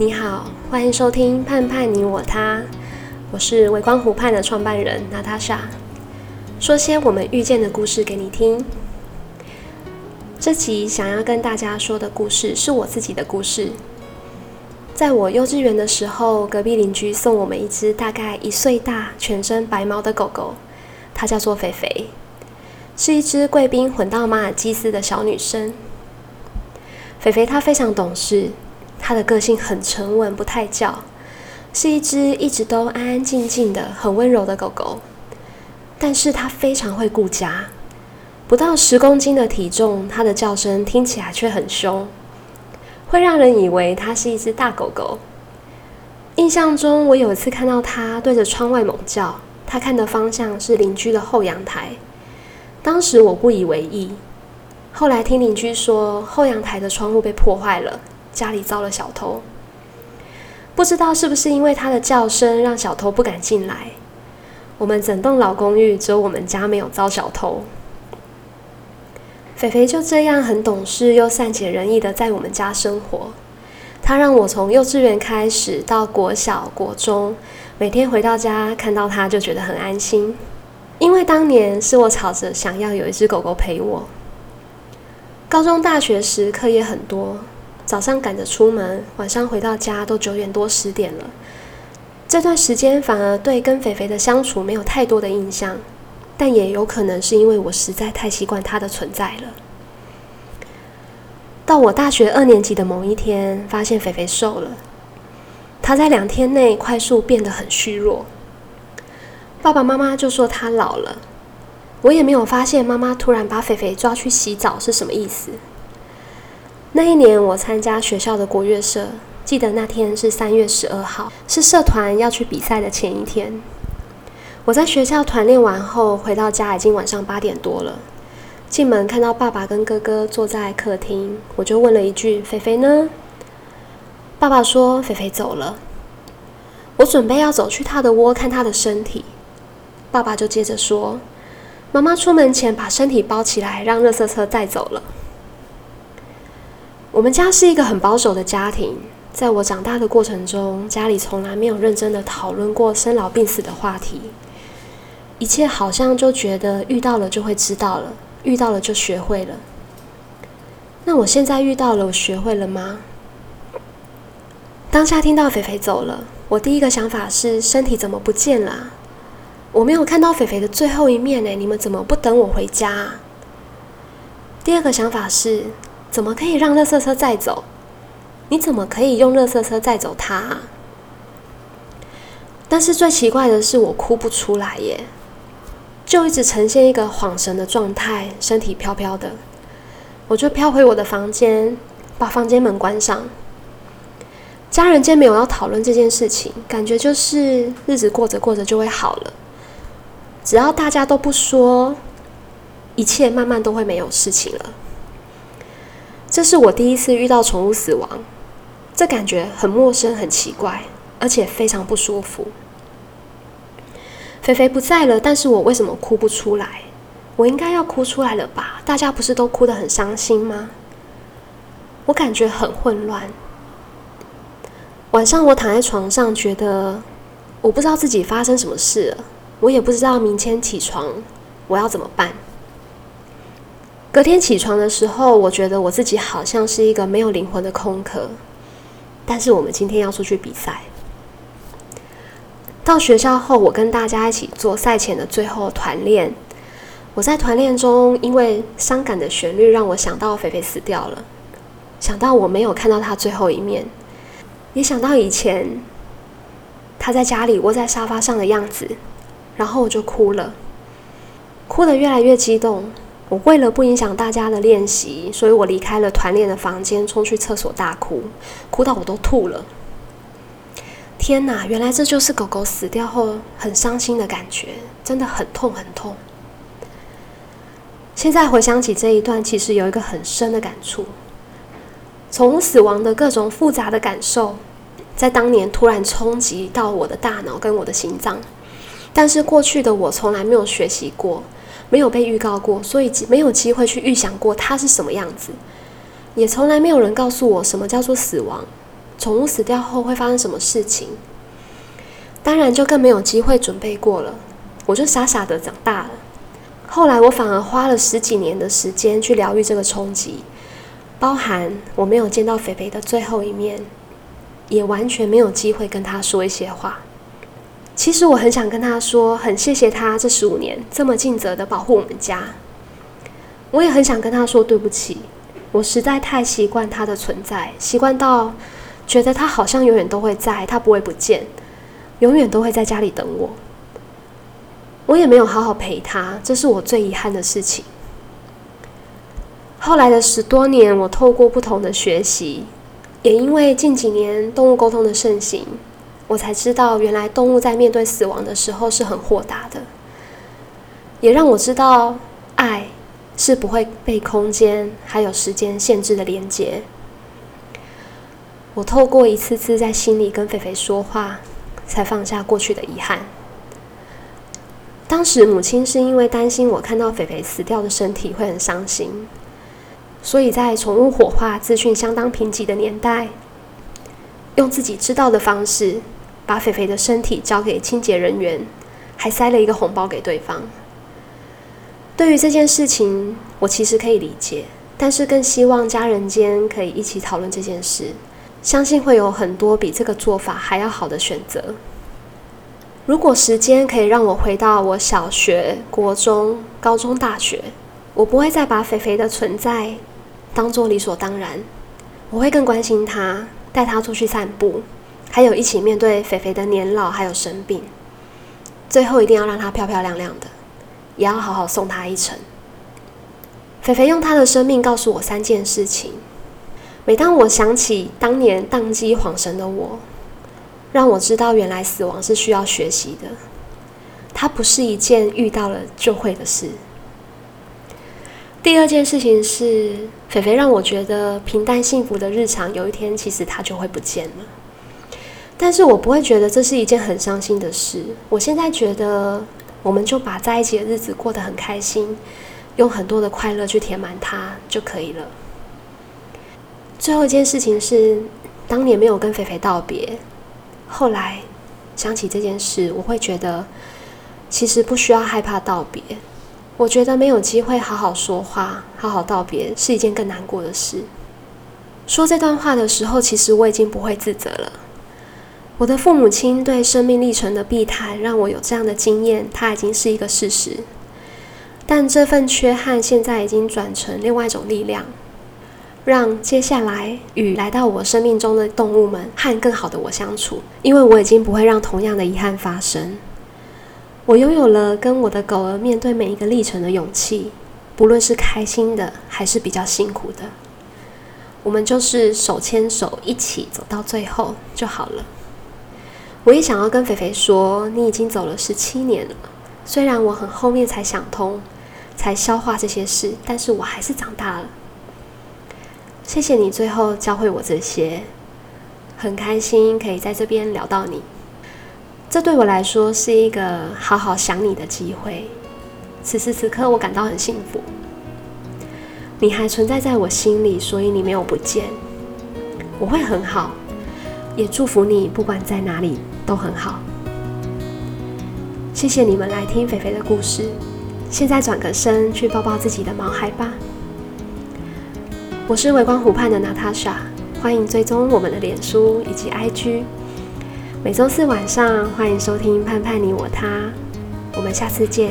你好，欢迎收听《盼盼你我他》，我是微光湖畔的创办人娜塔莎，说些我们遇见的故事给你听。这集想要跟大家说的故事是我自己的故事。在我幼稚园的时候，隔壁邻居送我们一只大概一岁大、全身白毛的狗狗，它叫做肥肥，是一只贵宾混到马尔济斯的小女生。肥肥它非常懂事。它的个性很沉稳，不太叫，是一只一直都安安静静的、很温柔的狗狗。但是它非常会顾家，不到十公斤的体重，它的叫声听起来却很凶，会让人以为它是一只大狗狗。印象中，我有一次看到它对着窗外猛叫，它看的方向是邻居的后阳台。当时我不以为意，后来听邻居说，后阳台的窗户被破坏了。家里遭了小偷，不知道是不是因为它的叫声让小偷不敢进来。我们整栋老公寓只有我们家没有遭小偷。肥肥就这样很懂事又善解人意的在我们家生活。他让我从幼稚园开始到国小、国中，每天回到家看到他就觉得很安心。因为当年是我吵着想要有一只狗狗陪我。高中、大学时课业很多。早上赶着出门，晚上回到家都九点多十点了。这段时间反而对跟肥肥的相处没有太多的印象，但也有可能是因为我实在太习惯它的存在了。到我大学二年级的某一天，发现肥肥瘦了，它在两天内快速变得很虚弱。爸爸妈妈就说它老了，我也没有发现妈妈突然把肥肥抓去洗澡是什么意思。那一年，我参加学校的国乐社，记得那天是三月十二号，是社团要去比赛的前一天。我在学校团练完后，回到家已经晚上八点多了。进门看到爸爸跟哥哥坐在客厅，我就问了一句：“菲菲呢？”爸爸说：“菲菲走了。”我准备要走去他的窝看他的身体，爸爸就接着说：“妈妈出门前把身体包起来，让热色车带走了。”我们家是一个很保守的家庭，在我长大的过程中，家里从来没有认真的讨论过生老病死的话题，一切好像就觉得遇到了就会知道了，遇到了就学会了。那我现在遇到了，我学会了吗？当下听到肥肥走了，我第一个想法是身体怎么不见了？我没有看到肥肥的最后一面呢，你们怎么不等我回家？第二个想法是。怎么可以让垃圾车载走？你怎么可以用垃圾车载走它啊？但是最奇怪的是，我哭不出来耶，就一直呈现一个恍神的状态，身体飘飘的。我就飘回我的房间，把房间门关上。家人间没有要讨论这件事情，感觉就是日子过着过着就会好了。只要大家都不说，一切慢慢都会没有事情了。这是我第一次遇到宠物死亡，这感觉很陌生、很奇怪，而且非常不舒服。肥肥不在了，但是我为什么哭不出来？我应该要哭出来了吧？大家不是都哭得很伤心吗？我感觉很混乱。晚上我躺在床上，觉得我不知道自己发生什么事了，我也不知道明天起床我要怎么办。隔天起床的时候，我觉得我自己好像是一个没有灵魂的空壳。但是我们今天要出去比赛。到学校后，我跟大家一起做赛前的最后团练。我在团练中，因为伤感的旋律让我想到肥肥死掉了，想到我没有看到他最后一面，也想到以前他在家里窝在沙发上的样子，然后我就哭了，哭得越来越激动。我为了不影响大家的练习，所以我离开了团练的房间，冲去厕所大哭，哭到我都吐了。天哪，原来这就是狗狗死掉后很伤心的感觉，真的很痛很痛。现在回想起这一段，其实有一个很深的感触：从死亡的各种复杂的感受，在当年突然冲击到我的大脑跟我的心脏，但是过去的我从来没有学习过。没有被预告过，所以没有机会去预想过它是什么样子，也从来没有人告诉我什么叫做死亡，宠物死掉后会发生什么事情，当然就更没有机会准备过了。我就傻傻的长大了。后来我反而花了十几年的时间去疗愈这个冲击，包含我没有见到肥肥的最后一面，也完全没有机会跟他说一些话。其实我很想跟他说，很谢谢他这十五年这么尽责的保护我们家。我也很想跟他说对不起，我实在太习惯他的存在，习惯到觉得他好像永远都会在，他不会不见，永远都会在家里等我。我也没有好好陪他，这是我最遗憾的事情。后来的十多年，我透过不同的学习，也因为近几年动物沟通的盛行，我才知道原来动物在面对死亡的时候是很豁达的，也让我知道爱是不会被空间还有时间限制的连接。我透过一次次在心里跟肥肥说话，才放下过去的遗憾。当时母亲是因为担心我看到肥肥死掉的身体会很伤心，所以在宠物火化资讯相当贫瘠的年代，用自己知道的方式把肥肥的身体交给清洁人员，还塞了一个红包给对方。对于这件事情，我其实可以理解，但是更希望家人间可以一起讨论这件事，相信会有很多比这个做法还要好的选择。如果时间可以让我回到我小学、国中、高中、大学，我不会再把肥肥的存在当做理所当然。我会更关心他，带他出去散步，还有一起面对肥肥的年老还有生病。最后一定要让他漂漂亮亮的，也要好好送他一程。肥肥用他的生命告诉我三件事情。每当我想起当年宕机恍神的我，让我知道，原来死亡是需要学习的，它不是一件遇到了就会的事。第二件事情是，肥肥让我觉得平淡幸福的日常，有一天其实它就会不见了。但是我不会觉得这是一件很伤心的事。我现在觉得，我们就把在一起的日子过得很开心，用很多的快乐去填满它就可以了。最后一件事情是，当年没有跟肥肥道别。后来想起这件事，我会觉得其实不需要害怕道别。我觉得没有机会好好说话、好好道别是一件更难过的事。说这段话的时候，其实我已经不会自责了。我的父母亲对生命历程的避谈，让我有这样的经验，它已经是一个事实。但这份缺憾现在已经转成另外一种力量。让接下来与来到我生命中的动物们和更好的我相处，因为我已经不会让同样的遗憾发生。我拥有了跟我的狗儿面对每一个历程的勇气，不论是开心的还是比较辛苦的，我们就是手牵手一起走到最后就好了。我也想要跟肥肥说，你已经走了十七年了，虽然我很后面才想通，才消化这些事，但是我还是长大了。谢谢你最后教会我这些，很开心可以在这边聊到你。这对我来说是一个好好想你的机会。此时此刻，我感到很幸福。你还存在在我心里，所以你没有不见。我会很好，也祝福你，不管在哪里都很好。谢谢你们来听肥肥的故事。现在转个身去抱抱自己的毛孩吧。我是微光湖畔的娜塔莎，欢迎追踪我们的脸书以及 IG。每周四晚上欢迎收听《盼盼你我他》，我们下次见。